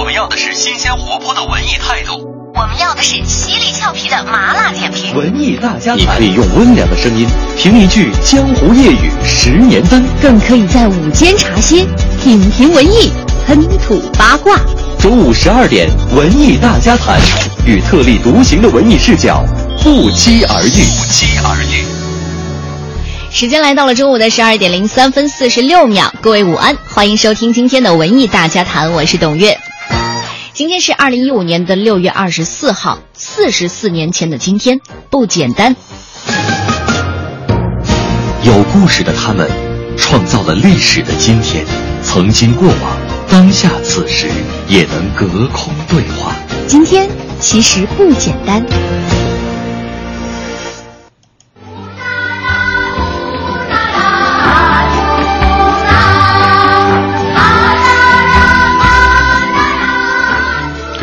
我们要的是新鲜活泼的文艺态度，我们要的是犀利俏皮的麻辣点评。文艺大家谈，你可以用温良的声音评一句江湖夜雨十年灯，更可以在午间茶歇品评文艺，喷吐八卦。中午十二点，文艺大家谈，与特立独行的文艺视角不期而遇。不期而遇。时间来到了中午的十二点零三分四十六秒，各位午安，欢迎收听今天的文艺大家谈，我是董月。今天是二零一五年的六月二十四号，四十四年前的今天，不简单。有故事的他们，创造了历史的今天，曾经过往，当下此时也能隔空对话。今天其实不简单。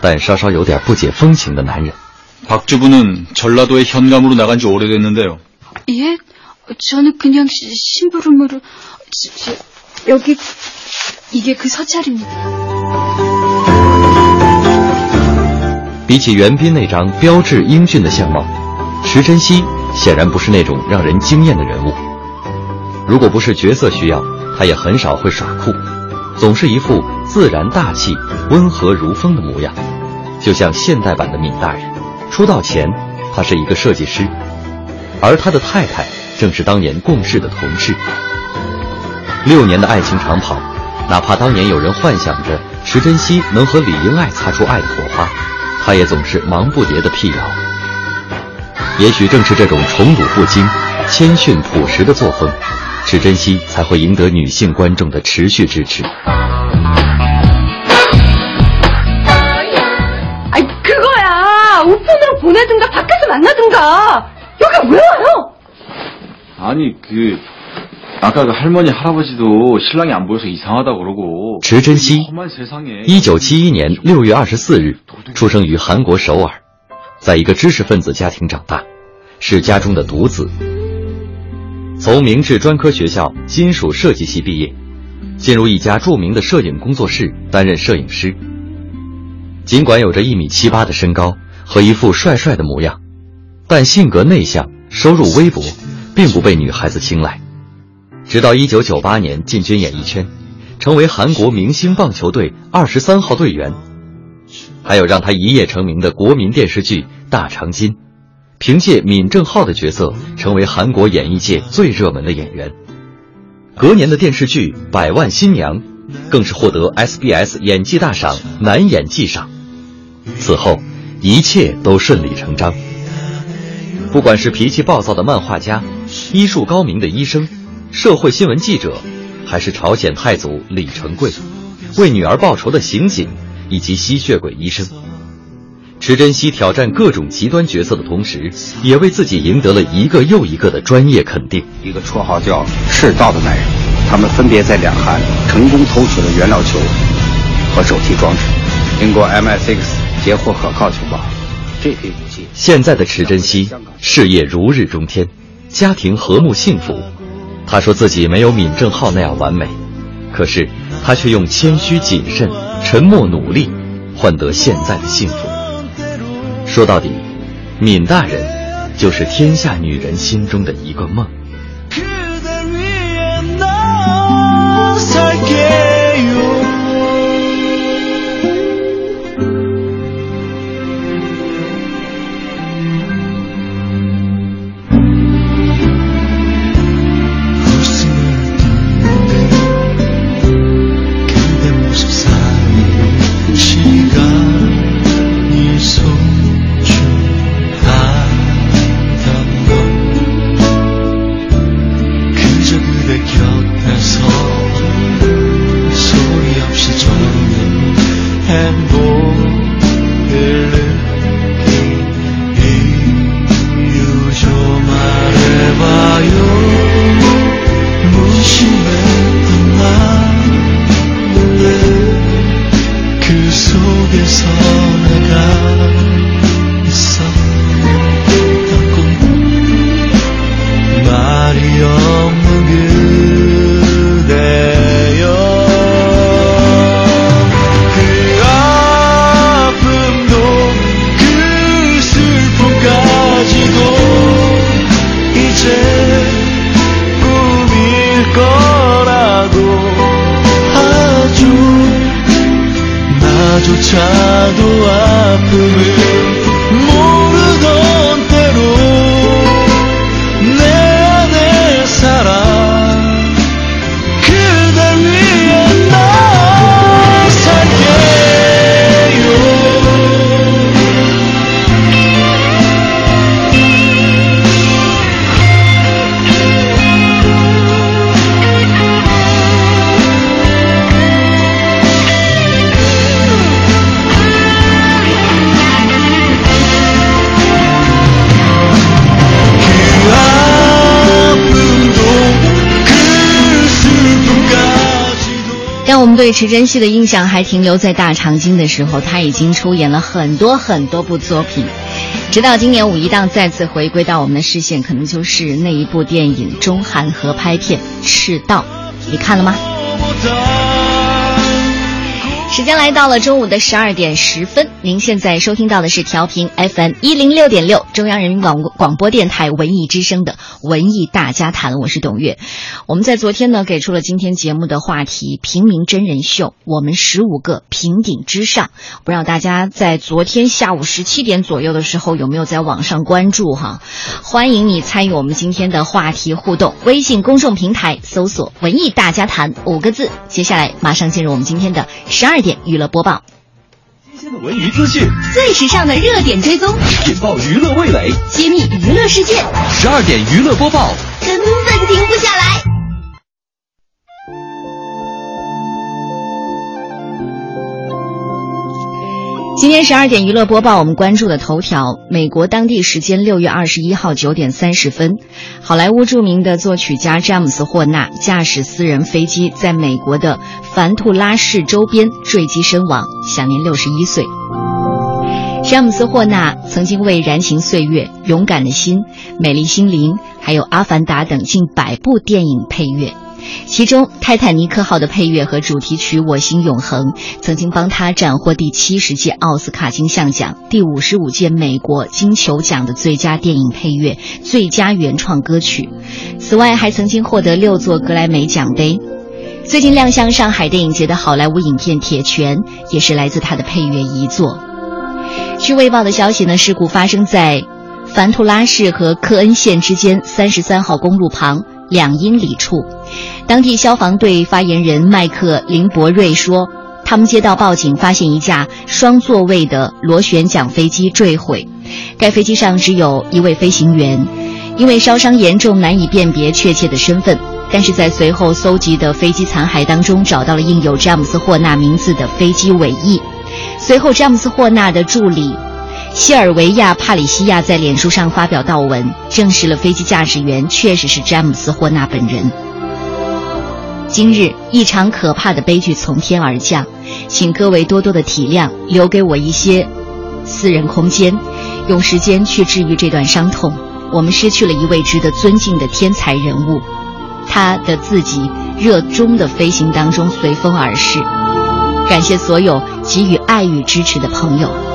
但稍稍有点不解风情的男人。 박주부는 전라도에 현감으로 나간 지 오래됐는데요. 예? 저는 그냥 시- 심부름으로 저, 저, 여기 이게 그 서찰입니다. 比起袁彬那张标致英俊的相貌，池珍熙显然不是那种让人惊艳的人物。如果不是角色需要，他也很少会耍酷， 总是一副自然大气、温和如风的模样，就像现代版的闵大人。出道前，他是一个设计师，而他的太太正是当年共事的同事。六年的爱情长跑，哪怕当年有人幻想着池珍熙能和李英爱擦出爱的火花，他也总是忙不迭的辟谣。也许正是这种宠辱不惊、谦逊朴实的作风，池珍熙才会赢得女性观众的持续支持。 아이 그거야 우편으로 보내든가 밖에서 만나든가 여기 왜 와요? 아니 그 아까 그 할머니 할아버지도 신랑이 안 보여서 이상하다 그러고 池珍熙 험한 세상에 一九七一年六月二十四日出生于韩国首尔，在一个知识分子家庭长大，是家中的独子。 从明治专科学校金属设计系毕业，进入一家著名的摄影工作室担任摄影师。尽管有着一米七八的身高和一副帅帅的模样，但性格内向，收入微薄，并不被女孩子青睐。直到一九九八年进军演艺圈，成为韩国明星棒球队二十三号队员，还有让他一夜成名的国民电视剧《大长今》，凭借闵正浩的角色成为韩国演艺界最热门的演员。隔年的电视剧《百万新娘》，更是获得 SBS 演技大赏男演技赏。此后，一切都顺理成章。不管是脾气暴躁的漫画家，医术高明的医生，社会新闻记者，还是朝鲜太祖李成桂，为女儿报仇的刑警，以及吸血鬼医生，池珍熙挑战各种极端角色的同时，也为自己赢得了一个又一个的专业肯定。一个绰号叫“赤道”的男人，他们分别在两韩成功偷取了原料球和手提装置。经过 MI6 截获可靠情报，这批武器现在的池珍熙事业如日中天，家庭和睦幸福。他说自己没有闵正浩那样完美，可是他却用谦虚谨慎、沉默努力换得现在的幸福。说到底，闵大人就是天下女人心中的一个梦。对池珍熙的印象还停留在大长今的时候，他已经出演了很多很多部作品。直到今年五一档再次回归到我们的视线，可能就是那一部电影中韩合拍片《赤道》，你看了吗？时间来到了中午的十二点十分，您现在收听到的是调频 FM 一零六点六，中央人民广广播电台文艺之声的文艺大家谈，我是董月。我们在昨天呢给出了今天节目的话题：平民真人秀，我们十五个平顶之上。不知道大家在昨天下午十七点左右的时候有没有在网上关注哈？欢迎你参与我们今天的话题互动，微信公众平台搜索“文艺大家谈”五个字。接下来马上进入我们今天的十二点娱乐播报。新鲜的文娱资讯，最时尚的热点追踪，引爆娱乐味蕾，揭秘娱乐世界，十二点娱乐播报。根本停不下来。今天十二点娱乐播报，我们关注的头条：美国当地时间六月二十一号九点三十分，好莱坞著名的作曲家詹姆斯·霍纳驾驶私人飞机在美国的凡图拉市周边坠机身亡，享年六十一岁。詹姆斯·霍纳曾经为《燃情岁月》《勇敢的心》《美丽心灵》还有《阿凡达》等近百部电影配乐。其中，《泰坦尼克号》的配乐和主题曲《我心永恒》曾经帮他斩获第七十届奥斯卡金像奖、第五十五届美国金球奖的最佳电影配乐、最佳原创歌曲。此外，还曾经获得六座格莱美奖杯。最近亮相上海电影节的好莱坞影片《铁拳》也是来自他的配乐遗作。据《卫报》的消息呢，事故发生在凡图拉市和科恩县之间三十三号公路旁两英里处。当地消防队发言人麦克林伯瑞说，他们接到报警，发现一架双座位的螺旋桨飞机坠毁，该飞机上只有一位飞行员，因为烧伤严重，难以辨别确切的身份。但是在随后搜集的飞机残骸当中，找到了印有詹姆斯·霍纳名字的飞机尾翼。随后，詹姆斯·霍纳的助理西尔维亚·帕里西亚在脸书上发表悼文，证实了飞机驾驶员确实是詹姆斯·霍纳本人。今日，一场可怕的悲剧从天而降，请各位多多的体谅，留给我一些私人空间，用时间去治愈这段伤痛。我们失去了一位值得尊敬的天才人物，他的自己热衷的飞行当中随风而逝。感谢所有给予爱与支持的朋友。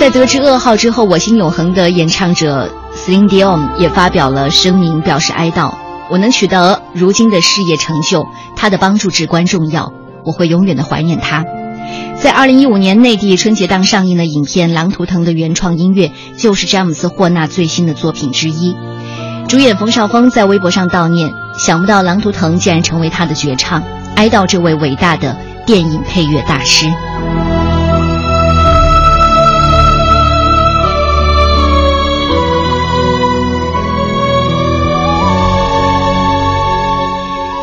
在得知噩耗之后，我心永恒的演唱者 s l i n d i o n 也发表了声明，表示哀悼。我能取得如今的事业成就，他的帮助至关重要，我会永远的怀念他。在二零一五年内地春节档上映的影片《狼图腾》的原创音乐，就是詹姆斯·霍纳最新的作品之一。主演冯绍峰在微博上悼念，想不到《狼图腾》竟然成为他的绝唱，哀悼这位伟大的电影配乐大师。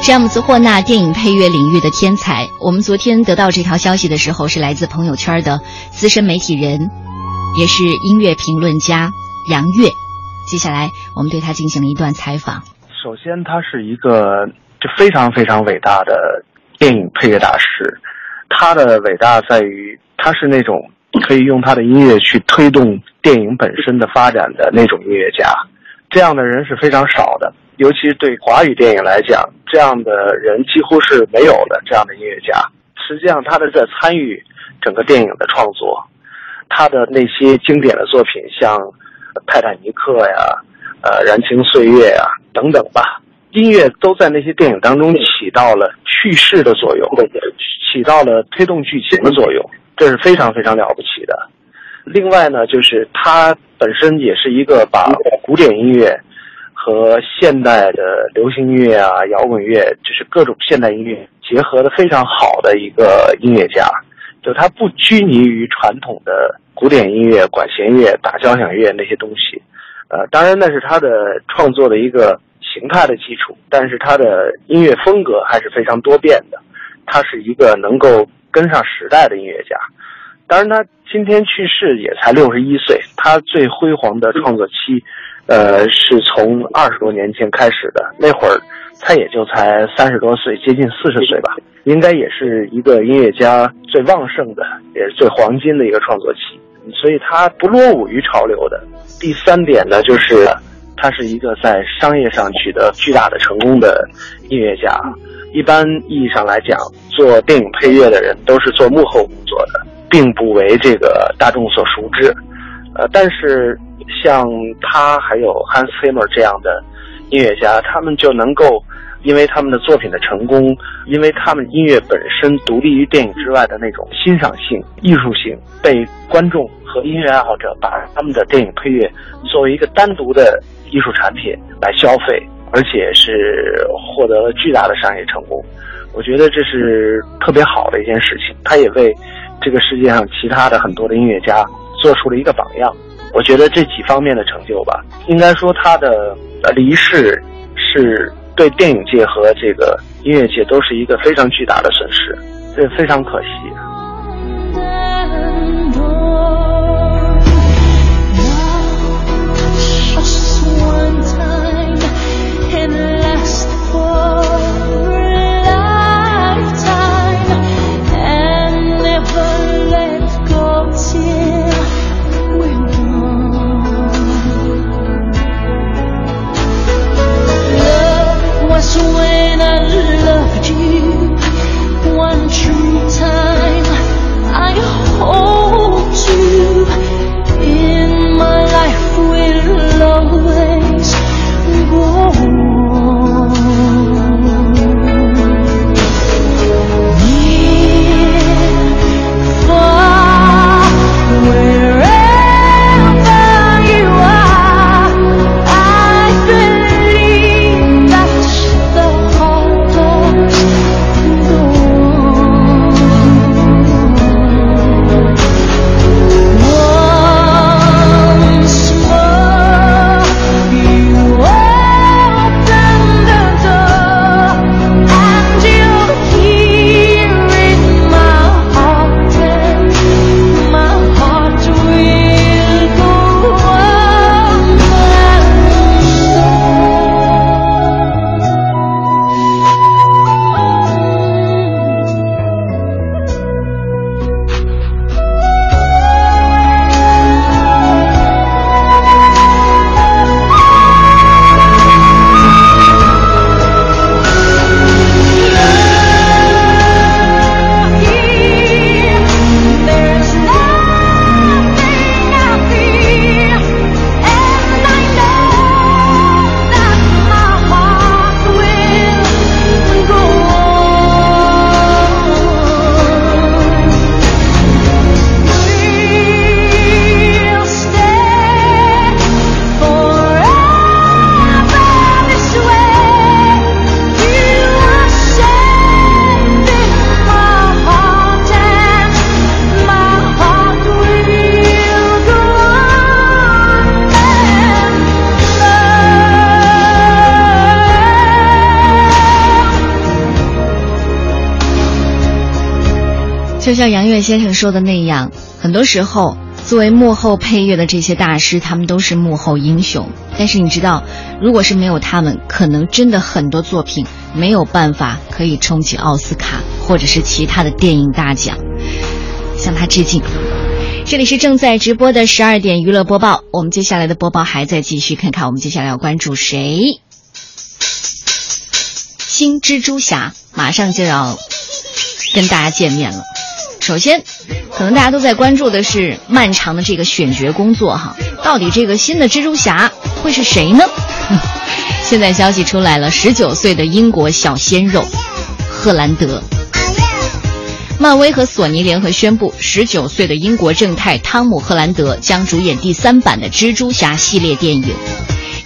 詹姆斯·霍纳，电影配乐领域的天才。我们昨天得到这条消息的时候，是来自朋友圈的资深媒体人，也是音乐评论家杨越。接下来，我们对他进行了一段采访。首先，他是一个就非常非常伟大的电影配乐大师。他的伟大在于他是那种可以用他的音乐去推动电影本身的发展的那种音乐家，这样的人是非常少的，尤其对华语电影来讲，这样的人几乎是没有的。这样的音乐家，实际上他的在参与整个电影的创作，他的那些经典的作品，像《泰坦尼克》呀、呃《燃情岁月》呀等等吧，音乐都在那些电影当中起到了叙事的作用，起到了推动剧情的作用，这是非常非常了不起的。另外呢，就是他本身也是一个把古典音乐和现代的流行音乐啊、摇滚乐，就是各种现代音乐结合的非常好的一个音乐家。就他不拘泥于传统的古典音乐、管弦乐、打交响乐那些东西，呃，当然那是他的创作的一个形态的基础，但是他的音乐风格还是非常多变的。他是一个能够跟上时代的音乐家。当然，他今天去世也才六十一岁。他最辉煌的创作期，呃，是从二十多年前开始的。那会儿他也就才三十多岁，接近四十岁吧，应该也是一个音乐家最旺盛的，也是最黄金的一个创作期。所以他不落伍于潮流的。第三点呢，就是他是一个在商业上取得巨大的成功的音乐家。一般意义上来讲，做电影配乐的人都是做幕后工作的，并不为这个大众所熟知。呃，但是像他还有 Hans Zimmer 这样的音乐家，他们就能够因为他们的作品的成功，因为他们音乐本身独立于电影之外的那种欣赏性、艺术性，被观众和音乐爱好者把他们的电影配乐作为一个单独的艺术产品来消费。而且是获得了巨大的商业成功，我觉得这是特别好的一件事情。他也为这个世界上其他的很多的音乐家做出了一个榜样。我觉得这几方面的成就吧，应该说他的离世是对电影界和这个音乐界都是一个非常巨大的损失，这非常可惜。就先生说的那样，很多时候，作为幕后配乐的这些大师，他们都是幕后英雄。但是你知道，如果是没有他们，可能真的很多作品没有办法可以冲起奥斯卡，或者是其他的电影大奖，向他致敬。这里是正在直播的十二点娱乐播报，我们接下来的播报还在继续，看看我们接下来要关注谁。新蜘蛛侠马上就要跟大家见面了。首先，可能大家都在关注的是漫长的这个选角工作哈，到底这个新的蜘蛛侠会是谁呢？现在消息出来了，十九岁的英国小鲜肉赫兰德。漫威和索尼联合宣布，十九岁的英国正太汤姆·赫兰德将主演第三版的蜘蛛侠系列电影。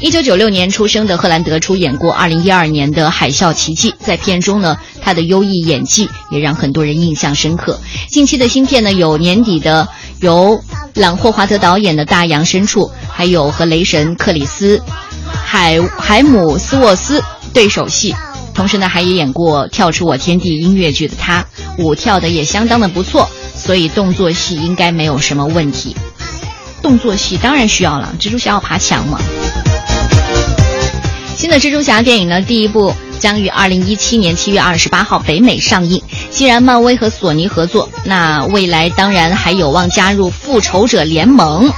一九九六年出生的赫兰德出演过二零一二年的《海啸奇迹》，在片中呢，他的优异演技也让很多人印象深刻。近期的新片呢，有年底的由朗霍华德导演的《大洋深处》，还有和雷神克里斯海海姆斯沃斯对手戏。同时呢，还也演过《跳出我天地》音乐剧的他，舞跳的也相当的不错，所以动作戏应该没有什么问题。动作戏当然需要了，蜘蛛侠要爬墙嘛。新的蜘蛛侠电影呢，第一部将于二零一七年七月二十八号北美上映。既然漫威和索尼合作，那未来当然还有望加入复仇者联盟。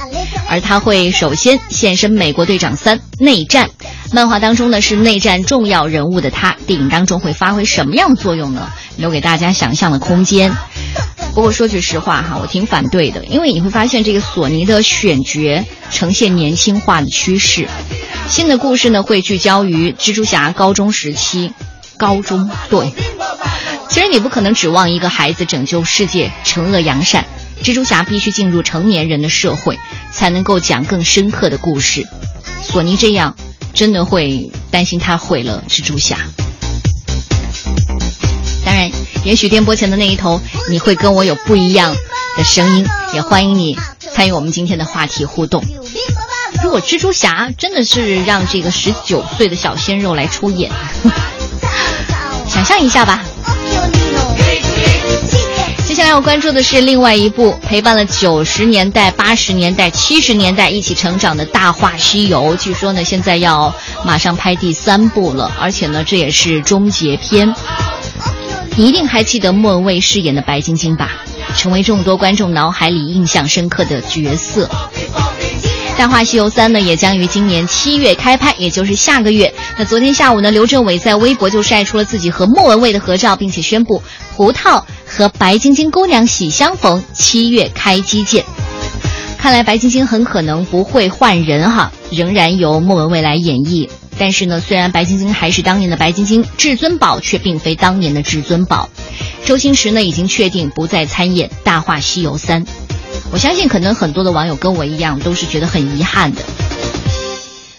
而他会首先现身《美国队长三：内战》漫画当中呢，是内战重要人物的他，电影当中会发挥什么样的作用呢？留给大家想象的空间。不过说句实话哈，我挺反对的，因为你会发现这个索尼的选角呈现年轻化的趋势。新的故事呢，会聚焦于蜘蛛侠高中时期。高中对，其实你不可能指望一个孩子拯救世界、惩恶扬善。蜘蛛侠必须进入成年人的社会，才能够讲更深刻的故事。索尼这样，真的会担心他毁了蜘蛛侠。当然，也许电波前的那一头，你会跟我有不一样的声音，也欢迎你参与我们今天的话题互动。如果蜘蛛侠真的是让这个十九岁的小鲜肉来出演，想象一下吧。接下来要关注的是另外一部陪伴了九十年代、八十年代、七十年代一起成长的《大话西游》，据说呢现在要马上拍第三部了，而且呢这也是终结篇。你一定还记得莫文蔚饰演的白晶晶吧？成为众多观众脑海里印象深刻的角色。《大话西游三》呢，也将于今年七月开拍，也就是下个月。那昨天下午呢，刘镇伟在微博就晒出了自己和莫文蔚的合照，并且宣布葡萄和白晶晶姑娘喜相逢，七月开机见。看来白晶晶很可能不会换人哈，仍然由莫文蔚来演绎。但是呢，虽然白晶晶还是当年的白晶晶，至尊宝却并非当年的至尊宝。周星驰呢，已经确定不再参演《大话西游三》。我相信，可能很多的网友跟我一样，都是觉得很遗憾的。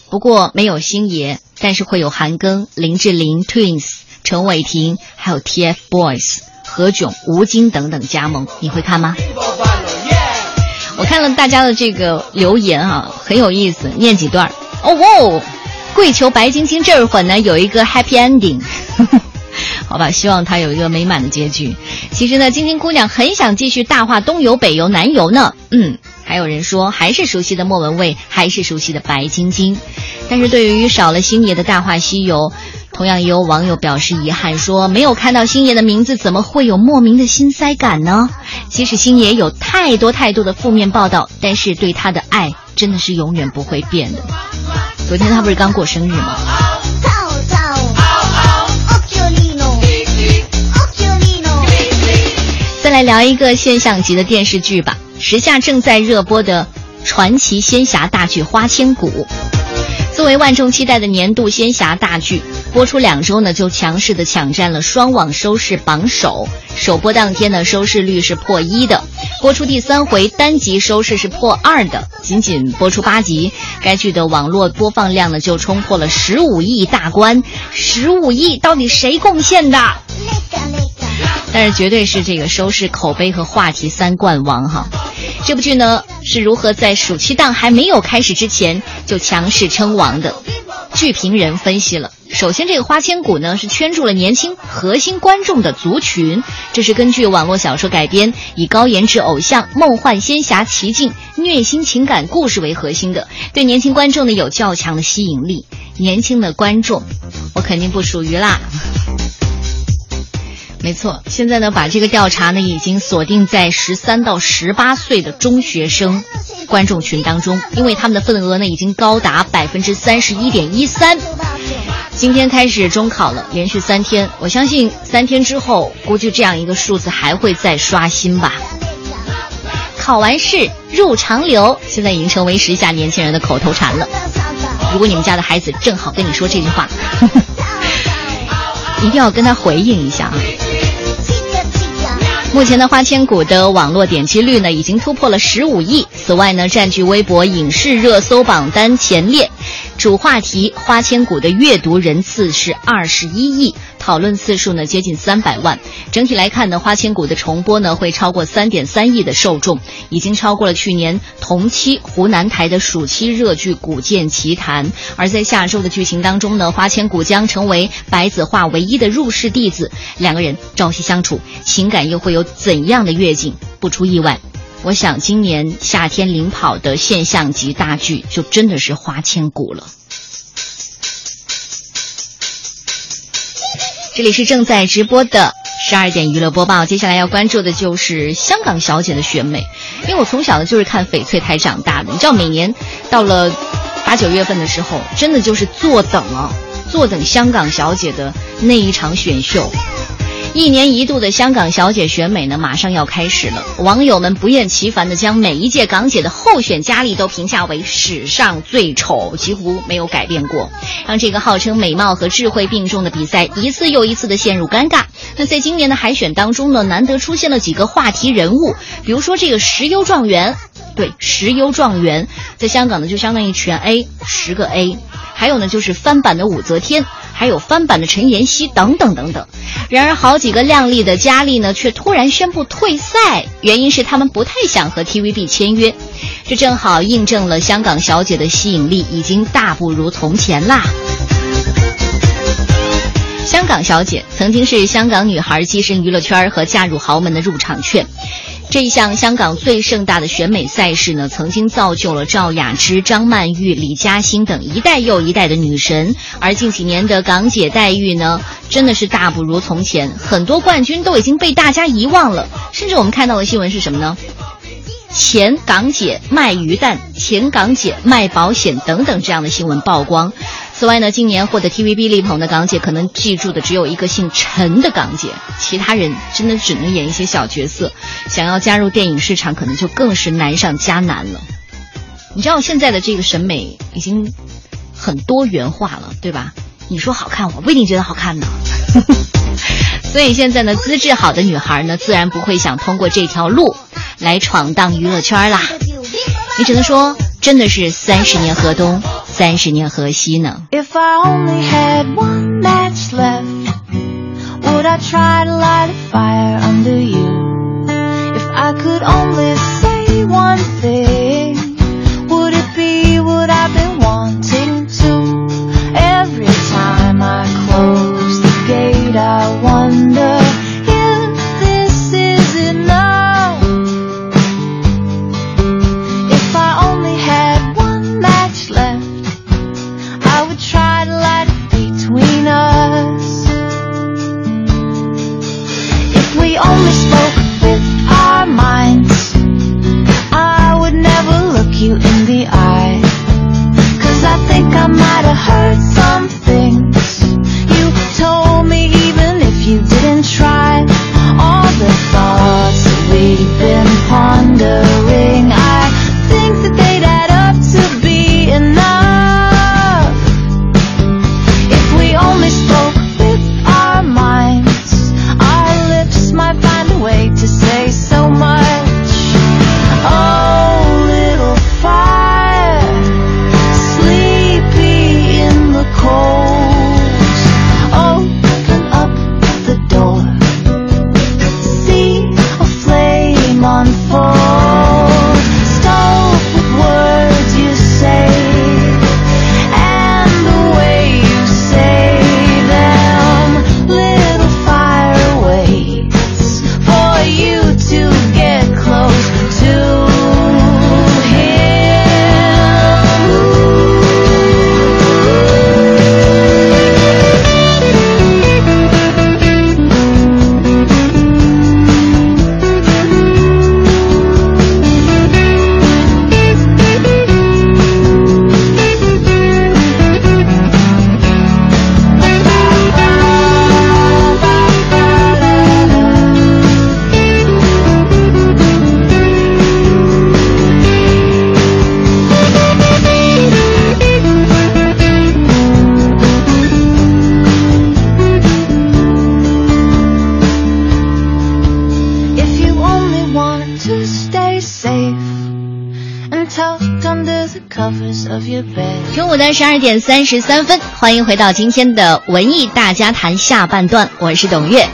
不过没有星爷，但是会有韩庚、林志玲、Twins、陈伟霆，还有 TFBOYS、何炅、吴京等等加盟，你会看吗？我看了大家的这个留言啊，很有意思，念几段哦哦，跪求白晶晶这会儿呢有一个 happy ending。好吧，希望他有一个美满的结局。其实呢，晶晶姑娘很想继续大话东游、北游、南游呢。嗯，还有人说还是熟悉的莫文蔚，还是熟悉的白晶晶。但是对于少了星爷的大话西游，同样也有网友表示遗憾，说没有看到星爷的名字，怎么会有莫名的心塞感呢？即使星爷有太多太多的负面报道，但是对他的爱真的是永远不会变的。昨天他不是刚过生日吗？来聊一个现象级的电视剧吧，时下正在热播的传奇仙侠大剧《花千骨》。作为万众期待的年度仙侠大剧，播出两周呢，就强势的抢占了双网收视榜首。首播当天呢，收视率是破一的；播出第三回单集收视是破二的。仅仅播出八集，该剧的网络播放量呢就冲破了十五亿大关。十五亿到底谁贡献的？但是绝对是这个收视、口碑和话题三冠王哈。这部剧呢是如何在暑期档还没有开始之前就强势称王的？剧评人分析了，首先这个花千骨呢是圈住了年轻核心观众的族群，这是根据网络小说改编，以高颜值偶像、梦幻仙侠奇境、虐心情感故事为核心的，对年轻观众呢有较强的吸引力。年轻的观众，我肯定不属于啦。没错，现在呢，把这个调查呢已经锁定在十三到十八岁的中学生观众群当中，因为他们的份额呢已经高达百分之三十一点一三。今天开始中考了，连续三天，我相信三天之后，估计这样一个数字还会再刷新吧。考完试入长流，现在已经成为时下年轻人的口头禅了。如果你们家的孩子正好跟你说这句话，一定要跟他回应一下啊。目前的花千骨的网络点击率呢，已经突破了十五亿。此外呢，占据微博影视热搜榜单前列。主话题花千骨的阅读人次是二十一亿，讨论次数呢接近三百万。整体来看呢，花千骨的重播呢会超过三点三亿的受众，已经超过了去年同期湖南台的暑期热剧《古剑奇谭》。而在下周的剧情当中呢，花千骨将成为白子画唯一的入室弟子，两个人朝夕相处，情感又会有怎样的跃进？不出意外。我想今年夏天领跑的现象级大剧就真的是花千骨了。这里是正在直播的十二点娱乐播报，接下来要关注的就是香港小姐的选美，因为我从小呢就是看翡翠台长大的，你知道每年到了八九月份的时候，真的就是坐等啊，坐等香港小姐的那一场选秀。一年一度的香港小姐选美呢，马上要开始了。网友们不厌其烦地将每一届港姐的候选佳丽都评价为史上最丑，几乎没有改变过，让这个号称美貌和智慧并重的比赛一次又一次地陷入尴尬。那在今年的海选当中呢，难得出现了几个话题人物，比如说这个石优状元，对，石优状元在香港呢就相当于全 A，十个 A。还有呢，就是翻版的武则天，还有翻版的陈妍希等等等等。然而，好几个靓丽的佳丽呢，却突然宣布退赛，原因是他们不太想和 TVB 签约。这正好印证了香港小姐的吸引力已经大不如从前啦。香港小姐曾经是香港女孩跻身娱乐圈和嫁入豪门的入场券。这一项香港最盛大的选美赛事呢，曾经造就了赵雅芝、张曼玉、李嘉欣等一代又一代的女神。而近几年的港姐待遇呢，真的是大不如从前，很多冠军都已经被大家遗忘了。甚至我们看到的新闻是什么呢？前港姐卖鱼蛋，前港姐卖保险等等这样的新闻曝光。此外呢，今年获得 TVB 力捧的港姐，可能记住的只有一个姓陈的港姐，其他人真的只能演一些小角色。想要加入电影市场，可能就更是难上加难了。你知道现在的这个审美已经很多元化了，对吧？你说好看，我不一定觉得好看呢。所以现在呢，资质好的女孩呢，自然不会想通过这条路来闯荡娱乐圈啦。你只能说，真的是三十年河东。三十年河西呢。If I only had one match left, would I try to light a fire under you? If I could only say one thing, 点三十三分，欢迎回到今天的文艺大家谈下半段，我是董月。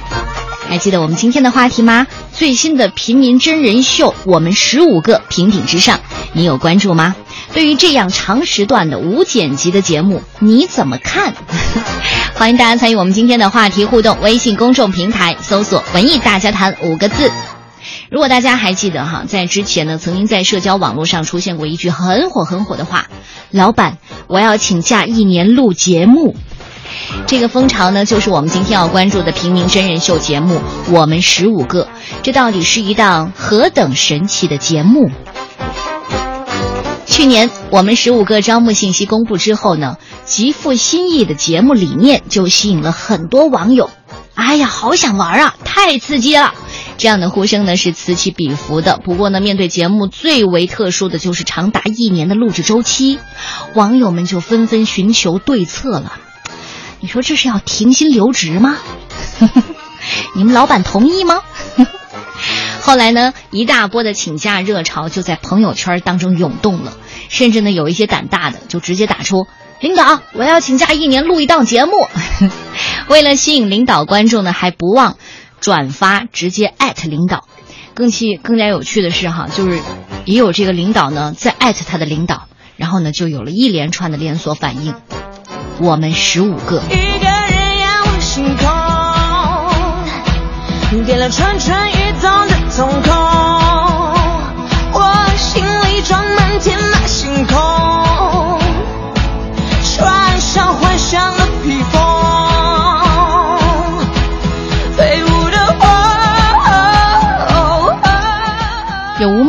还记得我们今天的话题吗？最新的平民真人秀《我们十五个平顶之上》，你有关注吗？对于这样长时段的无剪辑的节目，你怎么看？欢迎大家参与我们今天的话题互动，微信公众平台搜索“文艺大家谈”五个字。如果大家还记得哈，在之前呢，曾经在社交网络上出现过一句很火很火的话：“老板，我要请假一年录节目。”这个风潮呢，就是我们今天要关注的平民真人秀节目《我们十五个》。这到底是一档何等神奇的节目？去年我们十五个招募信息公布之后呢，极富新意的节目理念就吸引了很多网友。哎呀，好想玩啊！太刺激了！这样的呼声呢是此起彼伏的。不过呢，面对节目最为特殊的就是长达一年的录制周期，网友们就纷纷寻求对策了。你说这是要停薪留职吗？你们老板同意吗？后来呢，一大波的请假热潮就在朋友圈当中涌动了，甚至呢，有一些胆大的就直接打出“领导，我要请假一年录一档节目”。为了吸引领导关注呢，还不忘转发，直接艾特领导。更气更加有趣的是哈，就是也有这个领导呢在艾特他的领导，然后呢就有了一连串的连锁反应。我们十五个。一个人仰望星空，点了蠢蠢欲动的瞳孔。我心里装满天马行空，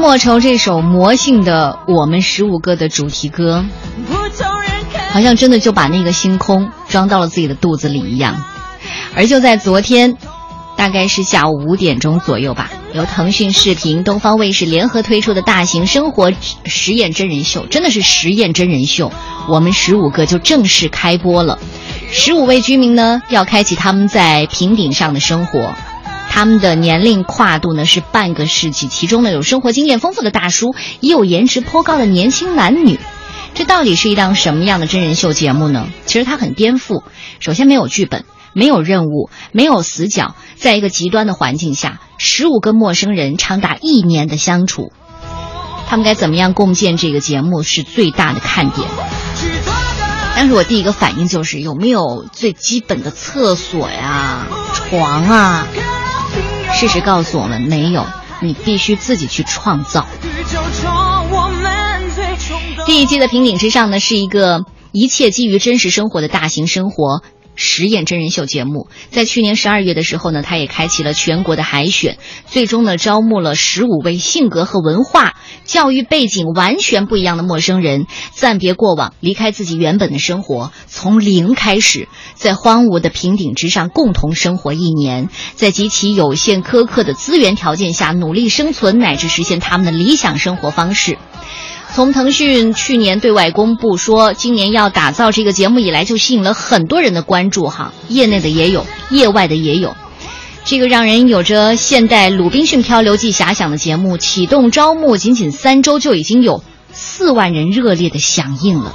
莫愁这首魔性的《我们十五个》的主题歌，好像真的就把那个星空装到了自己的肚子里一样。而就在昨天，大概是下午五点钟左右吧，由腾讯视频、东方卫视联合推出的大型生活实验真人秀，真的是实验真人秀。我们十五个就正式开播了，十五位居民呢要开启他们在平顶上的生活。他们的年龄跨度呢是半个世纪，其中呢有生活经验丰富的大叔，也有颜值颇高的年轻男女。这到底是一档什么样的真人秀节目呢？其实它很颠覆。首先没有剧本，没有任务，没有死角，在一个极端的环境下，十五个陌生人长达一年的相处，他们该怎么样共建这个节目是最大的看点。当时我第一个反应就是有没有最基本的厕所呀、床啊？事实告诉我们没有，你必须自己去创造。第一季的平顶之上呢，是一个一切基于真实生活的大型生活实验真人秀节目。在去年十二月的时候呢，它也开启了全国的海选，最终呢招募了十五位性格和文化、教育背景完全不一样的陌生人，暂别过往，离开自己原本的生活，从零开始，在荒芜的平顶之上共同生活一年，在极其有限苛刻的资源条件下努力生存，乃至实现他们的理想生活方式。从腾讯去年对外公布说今年要打造这个节目以来，就吸引了很多人的关注哈，业内的也有，业外的也有。这个让人有着现代《鲁滨逊漂流记》遐想的节目，启动招募仅仅三周就已经有四万人热烈的响应了。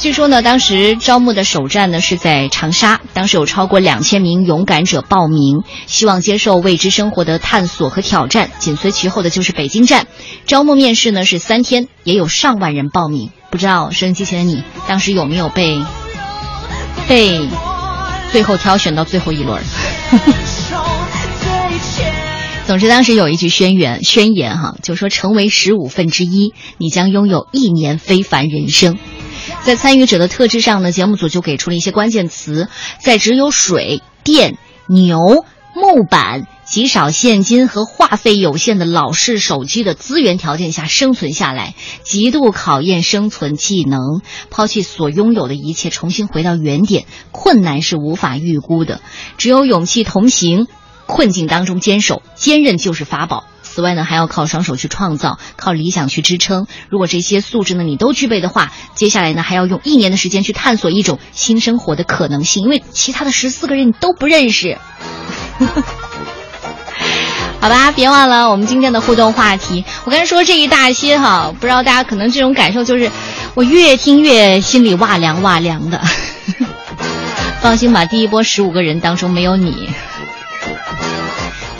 据说呢，当时招募的首站呢是在长沙，当时有超过两千名勇敢者报名，希望接受未知生活的探索和挑战。紧随其后的就是北京站，招募面试呢是三天，也有上万人报名。不知道收音机前的你，当时有没有被被最后挑选到最后一轮？总之，当时有一句宣言，宣言哈，就说成为十五分之一，你将拥有一年非凡人生。在参与者的特质上呢，节目组就给出了一些关键词，在只有水电牛木板、极少现金和话费有限的老式手机的资源条件下生存下来，极度考验生存技能。抛弃所拥有的一切，重新回到原点，困难是无法预估的。只有勇气同行，困境当中坚守，坚韧就是法宝。外呢，还要靠双手去创造，靠理想去支撑。如果这些素质呢你都具备的话，接下来呢还要用一年的时间去探索一种新生活的可能性，因为其他的十四个人你都不认识。好吧，别忘了我们今天的互动话题。我刚才说这一大些哈，不知道大家可能这种感受就是，我越听越心里哇凉哇凉的。放心吧，第一波十五个人当中没有你。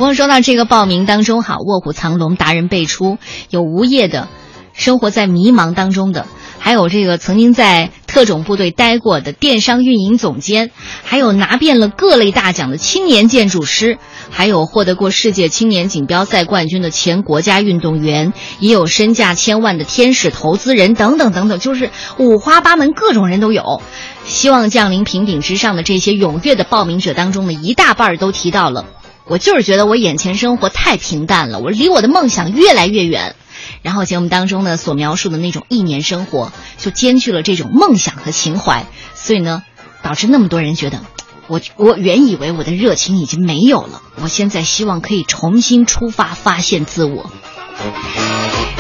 不过说到这个报名当中哈，卧虎藏龙，达人辈出，有无业的，生活在迷茫当中的。还有这个曾经在特种部队待过的电商运营总监，还有拿遍了各类大奖的青年建筑师，还有获得过世界青年锦标赛冠军的前国家运动员，也有身价千万的天使投资人等等等等，就是五花八门，各种人都有。希望降临平顶之上的这些踊跃的报名者当中呢，一大半都提到了，我就是觉得我眼前生活太平淡了，我离我的梦想越来越远。然后节目当中呢，所描述的那种一年生活，就兼具了这种梦想和情怀，所以呢，导致那么多人觉得，我我原以为我的热情已经没有了，我现在希望可以重新出发，发现自我。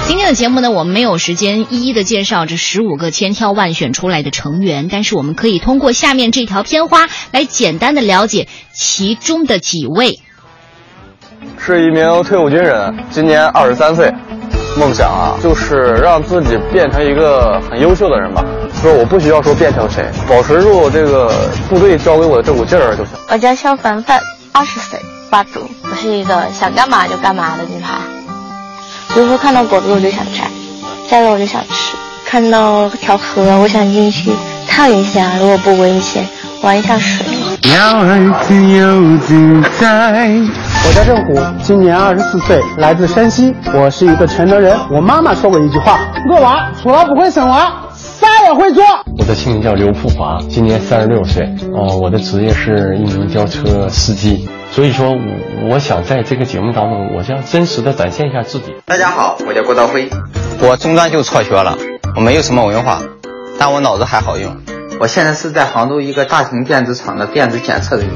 今天的节目呢，我们没有时间一一的介绍这十五个千挑万选出来的成员，但是我们可以通过下面这条片花来简单的了解其中的几位。是一名退伍军人，今年二十三岁。梦想啊，就是让自己变成一个很优秀的人吧。说我不需要说变成谁，保持住这个部队交给我的这股劲儿就行。我叫肖凡凡，二十岁，八度。我是一个想干嘛就干嘛的女孩。比如说看到果子我就想摘，摘了我就想吃。看到条河我想进去烫一下，如果不危险，玩一下水。鸟儿自由自在。我叫郑虎，今年二十四岁，来自山西。我是一个全能人。我妈妈说过一句话：饿娃除了不会生娃，啥也会做。我的姓名叫刘富华，今年三十六岁。哦，我的职业是一名轿车司机。所以说，我想在这个节目当中，我想真实的展现一下自己。大家好，我叫郭道辉，我中专就辍学了，我没有什么文化，但我脑子还好用。我现在是在杭州一个大型电子厂的电子检测人员。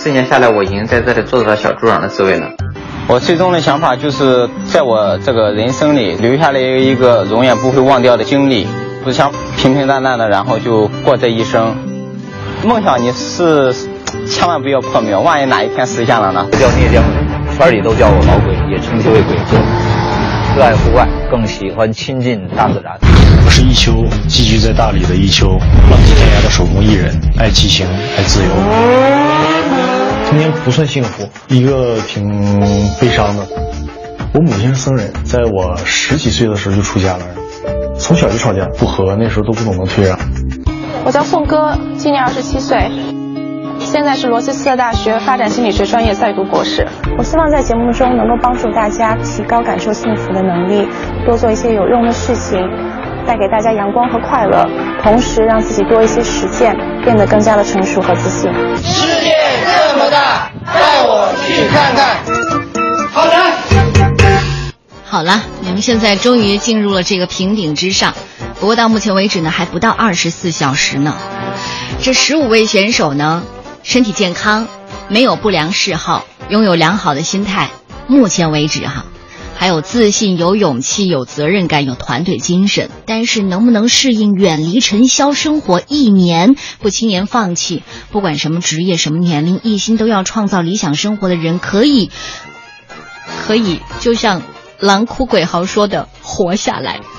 四年下来，我已经在这里做到小组长的滋味了。我最终的想法就是在我这个人生里留下了一个永远不会忘掉的经历，不想平平淡淡的，然后就过这一生。梦想你是千万不要破灭，万一哪一天实现了呢？我叫聂江，圈里都叫我老鬼，也称其为鬼子。热爱户外，更喜欢亲近大自然。我是一休，寄居在大理的一休，浪迹天涯的手工艺人，爱骑行，爱自由。今年不算幸福，一个挺悲伤的。我母亲是僧人，在我十几岁的时候就出家了，从小就吵架不和，那时候都不懂得退让。我叫宋哥，今年二十七岁，现在是罗切斯特大学发展心理学专业在读博士。我希望在节目中能够帮助大家提高感受幸福的能力，多做一些有用的事情，带给大家阳光和快乐，同时让自己多一些实践，变得更加的成熟和自信。世界这么大，带我去看看。好的。好了，你们现在终于进入了这个平顶之上，不过到目前为止呢，还不到二十四小时呢。这十五位选手呢，身体健康，没有不良嗜好，拥有良好的心态。目前为止哈。还有自信、有勇气、有责任感、有团队精神，但是能不能适应远离尘嚣生活一年，不轻言放弃？不管什么职业、什么年龄，一心都要创造理想生活的人，可以，可以，就像狼哭鬼嚎说的，活下来。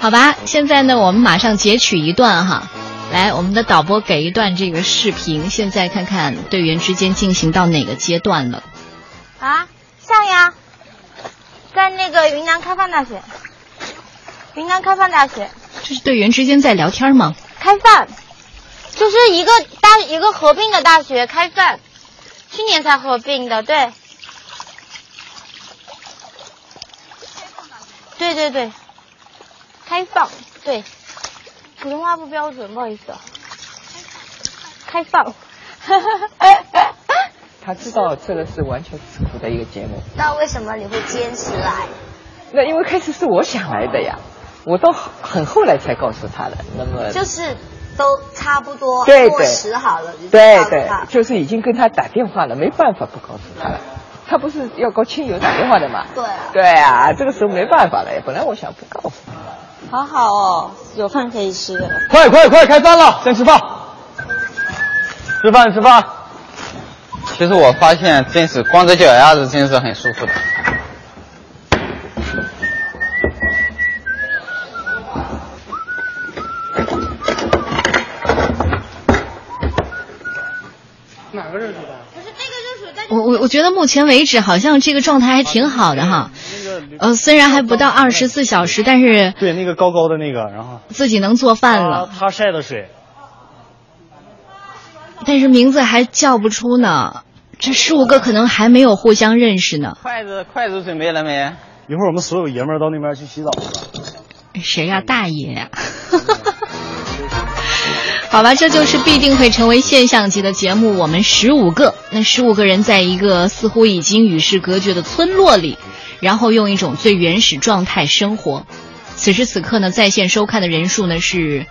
好吧，现在呢，我们马上截取一段哈，来，我们的导播给一段这个视频，现在看看队员之间进行到哪个阶段了。啊，像呀，在那个云南开放大学，云南开放大学。这是队员之间在聊天吗？开放，就是一个大一个合并的大学开放，去年才合并的，对。对对对，开放，对，普通话不标准，不好意思。开放。他知道这个是完全吃苦的一个节目。那为什么你会坚持来？那因为开始是我想来的呀，我到很后来才告诉他的。那么就是都差不多落实好了，对对，就是已经跟他打电话了，没办法不告诉他了。他不是要跟亲友打电话的嘛？对。啊对啊，这个时候没办法了。本来我想不告诉他。好好哦，有饭可以吃。快快快，开饭了，先吃饭。吃饭吃饭。其实我发现，真是光着脚丫子真是很舒服的。哪个热水袋？我我我觉得目前为止好像这个状态还挺好的哈，呃，虽然还不到二十四小时，但是对那个高高的那个，然后自己能做饭了。他晒的水，但是名字还叫不出呢，这十五个可能还没有互相认识呢。筷子筷子准备了没？一会儿我们所有爷们儿到那边去洗澡吧。谁呀、大爷呀、好吧，这就是必定会成为现象级的节目。我们十五个，那十五个人在一个似乎已经与世隔绝的村落里，然后用一种最原始状态生活。此时此刻呢，在线收看的人数呢是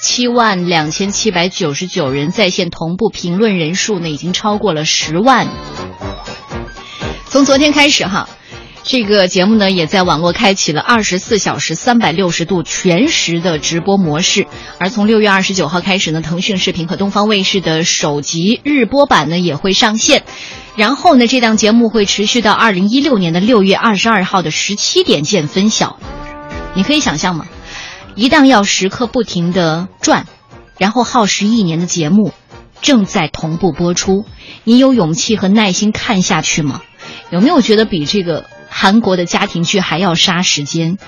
七万两千七百九十九人，在线同步评论人数呢已经超过了十万。从昨天开始哈。这个节目呢，也在网络开启了二十四小时、三百六十度全时的直播模式。而从六月二十九号开始呢，腾讯视频和东方卫视的首集日播版呢也会上线。然后呢，这档节目会持续到二零一六年的六月二十二号的十七点见分晓。你可以想象吗？一档要时刻不停的转，然后耗时一年的节目，正在同步播出。你有勇气和耐心看下去吗？有没有觉得比这个？韩国的家庭剧还要杀时间，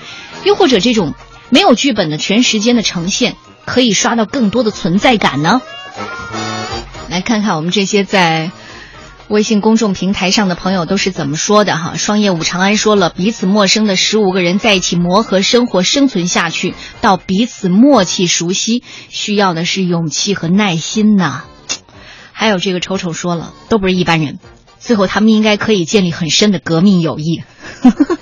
又或者这种没有剧本的全时间的呈现，可以刷到更多的存在感呢？来看看我们这些在微信公众平台上的朋友都是怎么说的哈。双叶武长安说了，彼此陌生的十五个人在一起磨合生活生存下去，到彼此默契熟悉，需要的是勇气和耐心呐。还有这个丑丑说了，都不是一般人。最后，他们应该可以建立很深的革命友谊。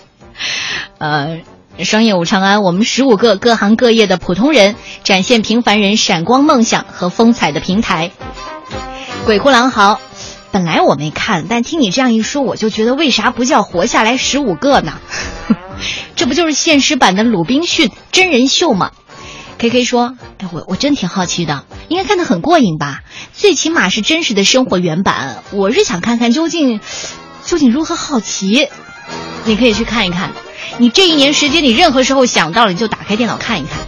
呃，商业五长安，我们十五个各行各业的普通人，展现平凡人闪光梦想和风采的平台。鬼哭狼嚎，本来我没看，但听你这样一说，我就觉得为啥不叫活下来十五个呢？这不就是现实版的鲁滨逊真人秀吗？K K 说：“哎，我我真挺好奇的，应该看得很过瘾吧？最起码是真实的生活原版。我是想看看究竟究竟如何好奇。你可以去看一看。你这一年时间，你任何时候想到了，你就打开电脑看一看。”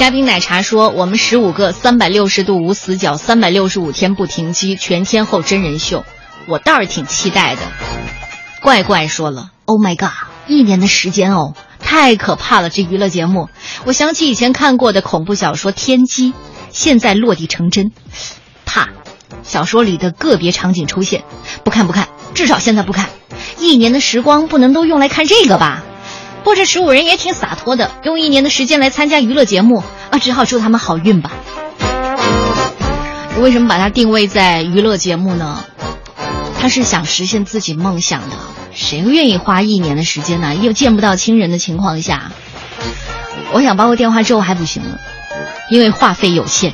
嘉宾奶茶说：“我们十五个三百六十度无死角，三百六十五天不停机，全天候真人秀，我倒是挺期待的。”怪怪说了：“Oh my god！” 一年的时间哦，太可怕了！这娱乐节目，我想起以前看过的恐怖小说《天机》，现在落地成真，怕小说里的个别场景出现，不看不看，至少现在不看。一年的时光不能都用来看这个吧？不过这十五人也挺洒脱的，用一年的时间来参加娱乐节目啊，只好祝他们好运吧。为什么把它定位在娱乐节目呢？他是想实现自己梦想的。谁愿意花一年的时间呢？又见不到亲人的情况下，我想拨个电话之后还不行了，因为话费有限。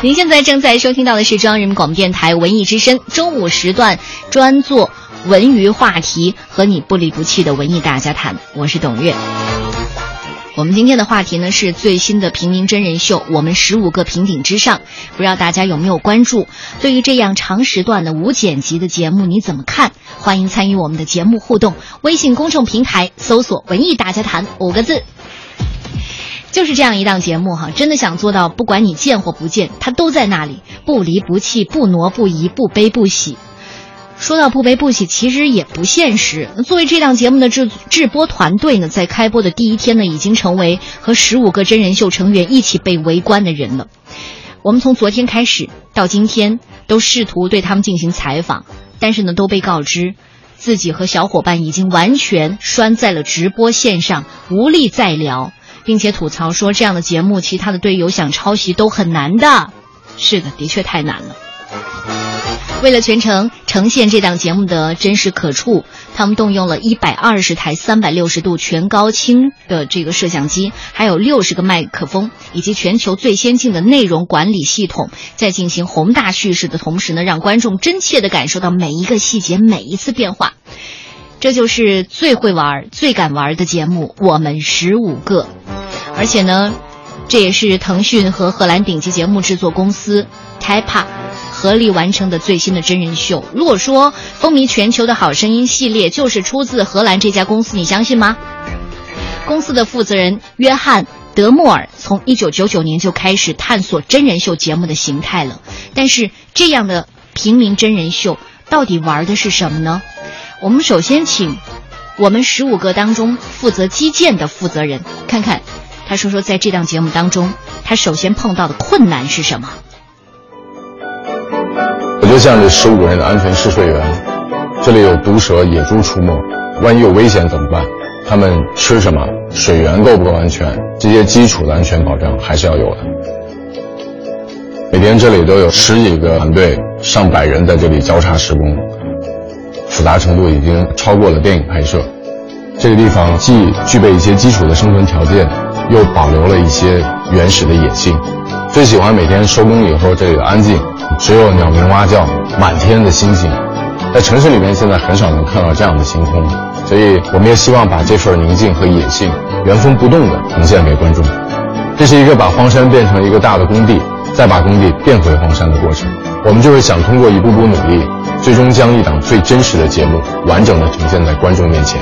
您现在正在收听到的是中央人民广播电台文艺之声中午时段专做文娱话题和你不离不弃的文艺大家谈，我是董月。我们今天的话题呢是最新的平民真人秀《我们十五个平顶之上》，不知道大家有没有关注？对于这样长时段的无剪辑的节目，你怎么看？欢迎参与我们的节目互动，微信公众平台搜索“文艺大家谈”五个字。就是这样一档节目哈，真的想做到，不管你见或不见，它都在那里，不离不弃，不挪不移，不悲不喜。说到不悲不喜，其实也不现实。作为这档节目的制制播团队呢，在开播的第一天呢，已经成为和十五个真人秀成员一起被围观的人了。我们从昨天开始到今天，都试图对他们进行采访，但是呢，都被告知自己和小伙伴已经完全拴在了直播线上，无力再聊，并且吐槽说这样的节目，其他的队友想抄袭都很难的。是的，的确太难了。为了全程呈现这档节目的真实可触，他们动用了一百二十台三百六十度全高清的这个摄像机，还有六十个麦克风，以及全球最先进的内容管理系统，在进行宏大叙事的同时呢，让观众真切地感受到每一个细节、每一次变化。这就是最会玩、最敢玩的节目。我们十五个，而且呢。这也是腾讯和荷兰顶级节目制作公司 TAPA 合力完成的最新的真人秀。如果说风靡全球的好声音系列就是出自荷兰这家公司，你相信吗？公司的负责人约翰·德莫尔从1999年就开始探索真人秀节目的形态了。但是这样的平民真人秀到底玩的是什么呢？我们首先请我们十五个当中负责基建的负责人看看，他说说在这档节目当中，他首先碰到的困难是什么？就像这十五个人的安全试睡员，这里有毒蛇、野猪出没，万一有危险怎么办？他们吃什么？水源够不够安全？这些基础的安全保障还是要有的。每天这里都有十几个团队、上百人在这里交叉施工，复杂程度已经超过了电影拍摄。这个地方既具备一些基础的生存条件，又保留了一些原始的野性。最喜欢每天收工以后这里的安静，只有鸟鸣蛙叫，满天的星星。在城市里面，现在很少能看到这样的星空。所以，我们也希望把这份宁静和野性原封不动地呈现给观众。这是一个把荒山变成一个大的工地，再把工地变回荒山的过程。我们就是想通过一步步努力，最终将一档最真实的节目完整地呈现在观众面前。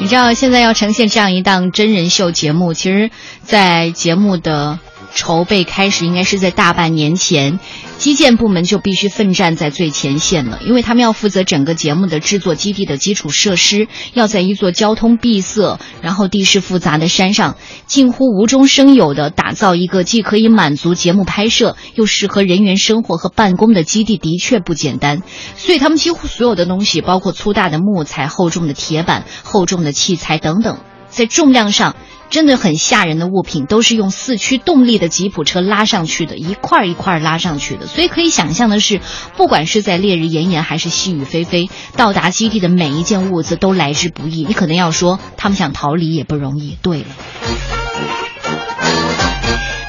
你知道，现在要呈现这样一档真人秀节目，其实，在节目的。筹备开始应该是在大半年前，基建部门就必须奋战在最前线了，因为他们要负责整个节目的制作基地的基础设施，要在一座交通闭塞、然后地势复杂的山上，近乎无中生有的打造一个既可以满足节目拍摄，又适合人员生活和办公的基地，的确不简单。所以他们几乎所有的东西，包括粗大的木材、厚重的铁板、厚重的器材等等，在重量上。真的很吓人的物品，都是用四驱动力的吉普车拉上去的，一块一块拉上去的。所以可以想象的是，不管是在烈日炎炎还是细雨霏霏，到达基地的每一件物资都来之不易。你可能要说，他们想逃离也不容易。对了，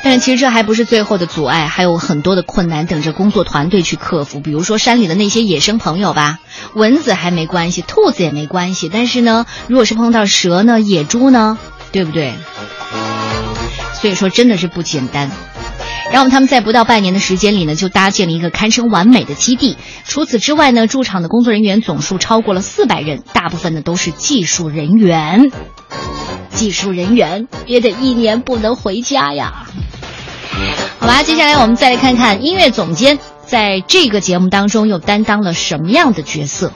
但是其实这还不是最后的阻碍，还有很多的困难等着工作团队去克服。比如说山里的那些野生朋友吧，蚊子还没关系，兔子也没关系，但是呢，如果是碰到蛇呢，野猪呢？对不对？所以说真的是不简单。然后他们在不到半年的时间里呢，就搭建了一个堪称完美的基地。除此之外呢，驻场的工作人员总数超过了四百人，大部分呢都是技术人员。技术人员也得一年不能回家呀。好吧，接下来我们再来看看音乐总监在这个节目当中又担当了什么样的角色。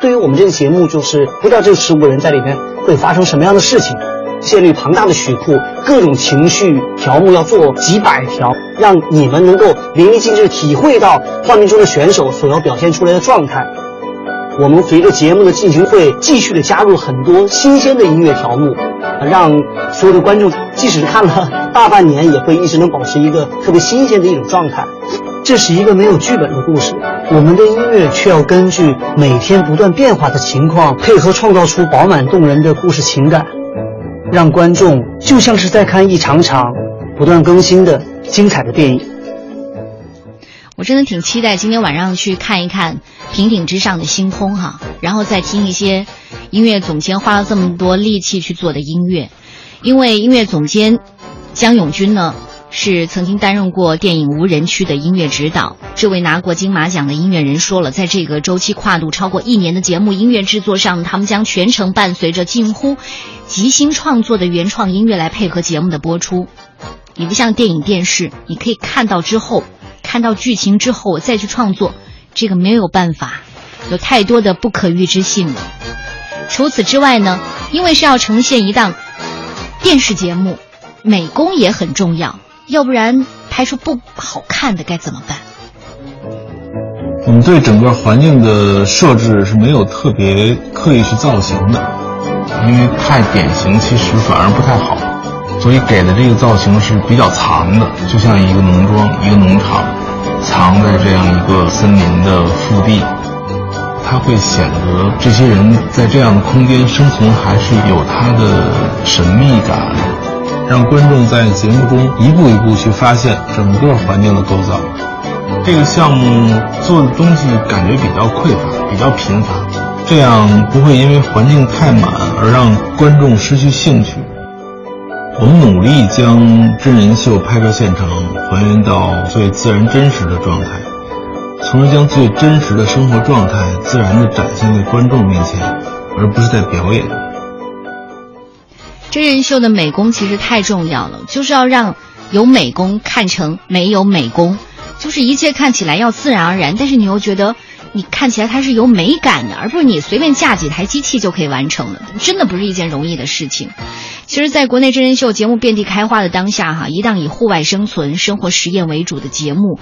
对于我们这个节目，就是不知道这十五个人在里面会发生什么样的事情。建立庞大的曲库，各种情绪条目要做几百条，让你们能够淋漓尽致体会到画面中的选手所要表现出来的状态。我们随着节目的进行，会继续的加入很多新鲜的音乐条目，让所有的观众即使看了大半年，也会一直能保持一个特别新鲜的一种状态。这是一个没有剧本的故事，我们的音乐却要根据每天不断变化的情况，配合创造出饱满动人的故事情感。让观众就像是在看一场场不断更新的精彩的电影。我真的挺期待今天晚上去看一看平顶之上的星空哈，然后再听一些音乐总监花了这么多力气去做的音乐，因为音乐总监江永军呢。是曾经担任过电影《无人区》的音乐指导。这位拿过金马奖的音乐人说了，在这个周期跨度超过一年的节目音乐制作上，他们将全程伴随着近乎即兴创作的原创音乐来配合节目的播出。你不像电影电视，你可以看到之后，看到剧情之后我再去创作，这个没有办法，有太多的不可预知性了。除此之外呢，因为是要呈现一档电视节目，美工也很重要。要不然拍出不好看的该怎么办？我们对整个环境的设置是没有特别刻意去造型的，因为太典型其实反而不太好，所以给的这个造型是比较藏的，就像一个农庄、一个农场，藏在这样一个森林的腹地，它会显得这些人在这样的空间生存还是有它的神秘感。让观众在节目中一步一步去发现整个环境的构造。这个项目做的东西感觉比较匮乏，比较贫乏，这样不会因为环境太满而让观众失去兴趣。我们努力将真人秀拍摄现场还原到最自然真实的状态，从而将最真实的生活状态自然地展现在观众面前，而不是在表演。真人秀的美工其实太重要了，就是要让有美工看成没有美工，就是一切看起来要自然而然，但是你又觉得。你看起来它是有美感的，而不是你随便架几台机器就可以完成的，真的不是一件容易的事情。其实，在国内真人秀节目遍地开花的当下，哈，一档以户外生存、生活实验为主的节目，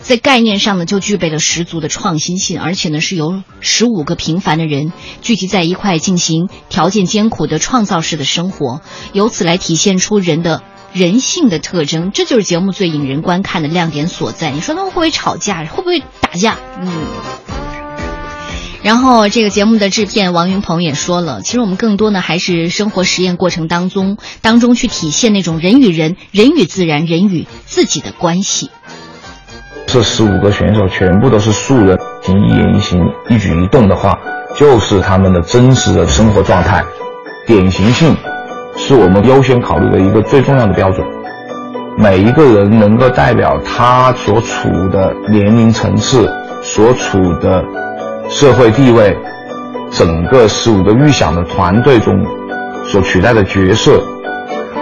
在概念上呢就具备了十足的创新性，而且呢是由十五个平凡的人聚集在一块进行条件艰苦的创造式的生活，由此来体现出人的人性的特征，这就是节目最引人观看的亮点所在。你说他们会不会吵架？会不会打架？嗯。然后，这个节目的制片王云鹏也说了，其实我们更多呢还是生活实验过程当中当中去体现那种人与人、人与自然、人与自己的关系。这十五个选手全部都是素人，一言一行、一举一动的话，就是他们的真实的生活状态。典型性是我们优先考虑的一个最重要的标准。每一个人能够代表他所处的年龄层次、所处的。社会地位，整个十五个预想的团队中所取代的角色，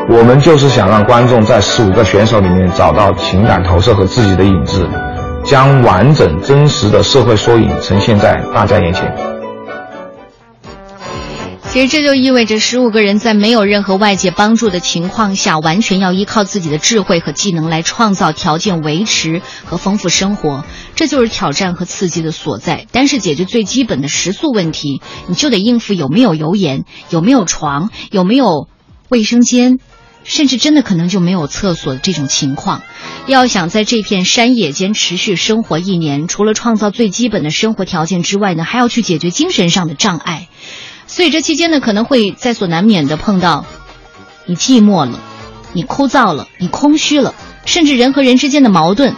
我们就是想让观众在十五个选手里面找到情感投射和自己的影子，将完整真实的社会缩影呈现在大家眼前。其实这就意味着，十五个人在没有任何外界帮助的情况下，完全要依靠自己的智慧和技能来创造条件、维持和丰富生活。这就是挑战和刺激的所在。但是解决最基本的食宿问题，你就得应付有没有油盐、有没有床、有没有卫生间，甚至真的可能就没有厕所的这种情况。要想在这片山野间持续生活一年，除了创造最基本的生活条件之外呢，还要去解决精神上的障碍。所以这期间呢，可能会在所难免的碰到，你寂寞了，你枯燥了，你空虚了，甚至人和人之间的矛盾。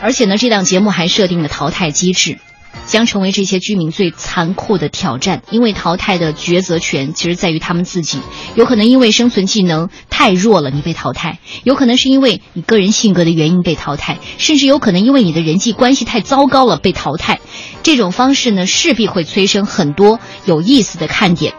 而且呢，这档节目还设定了淘汰机制。将成为这些居民最残酷的挑战，因为淘汰的抉择权其实在于他们自己。有可能因为生存技能太弱了，你被淘汰；有可能是因为你个人性格的原因被淘汰，甚至有可能因为你的人际关系太糟糕了被淘汰。这种方式呢，势必会催生很多有意思的看点。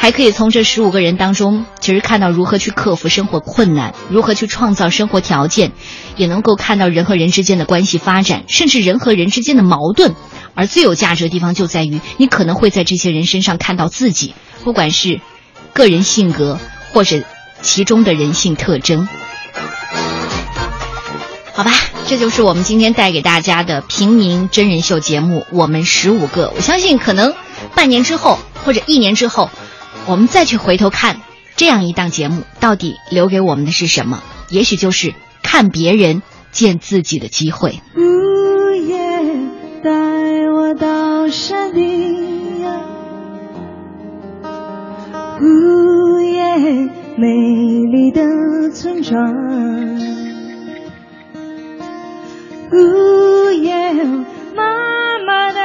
还可以从这十五个人当中，其实看到如何去克服生活困难，如何去创造生活条件，也能够看到人和人之间的关系发展，甚至人和人之间的矛盾。而最有价值的地方就在于，你可能会在这些人身上看到自己，不管是个人性格或者其中的人性特征。好吧，这就是我们今天带给大家的平民真人秀节目《我们十五个》。我相信，可能半年之后或者一年之后，我们再去回头看这样一档节目到底留给我们的是什么？也许就是看别人见自己的机会。呜耶带我到山顶呀。呜耶美丽的村庄。呜耶妈妈的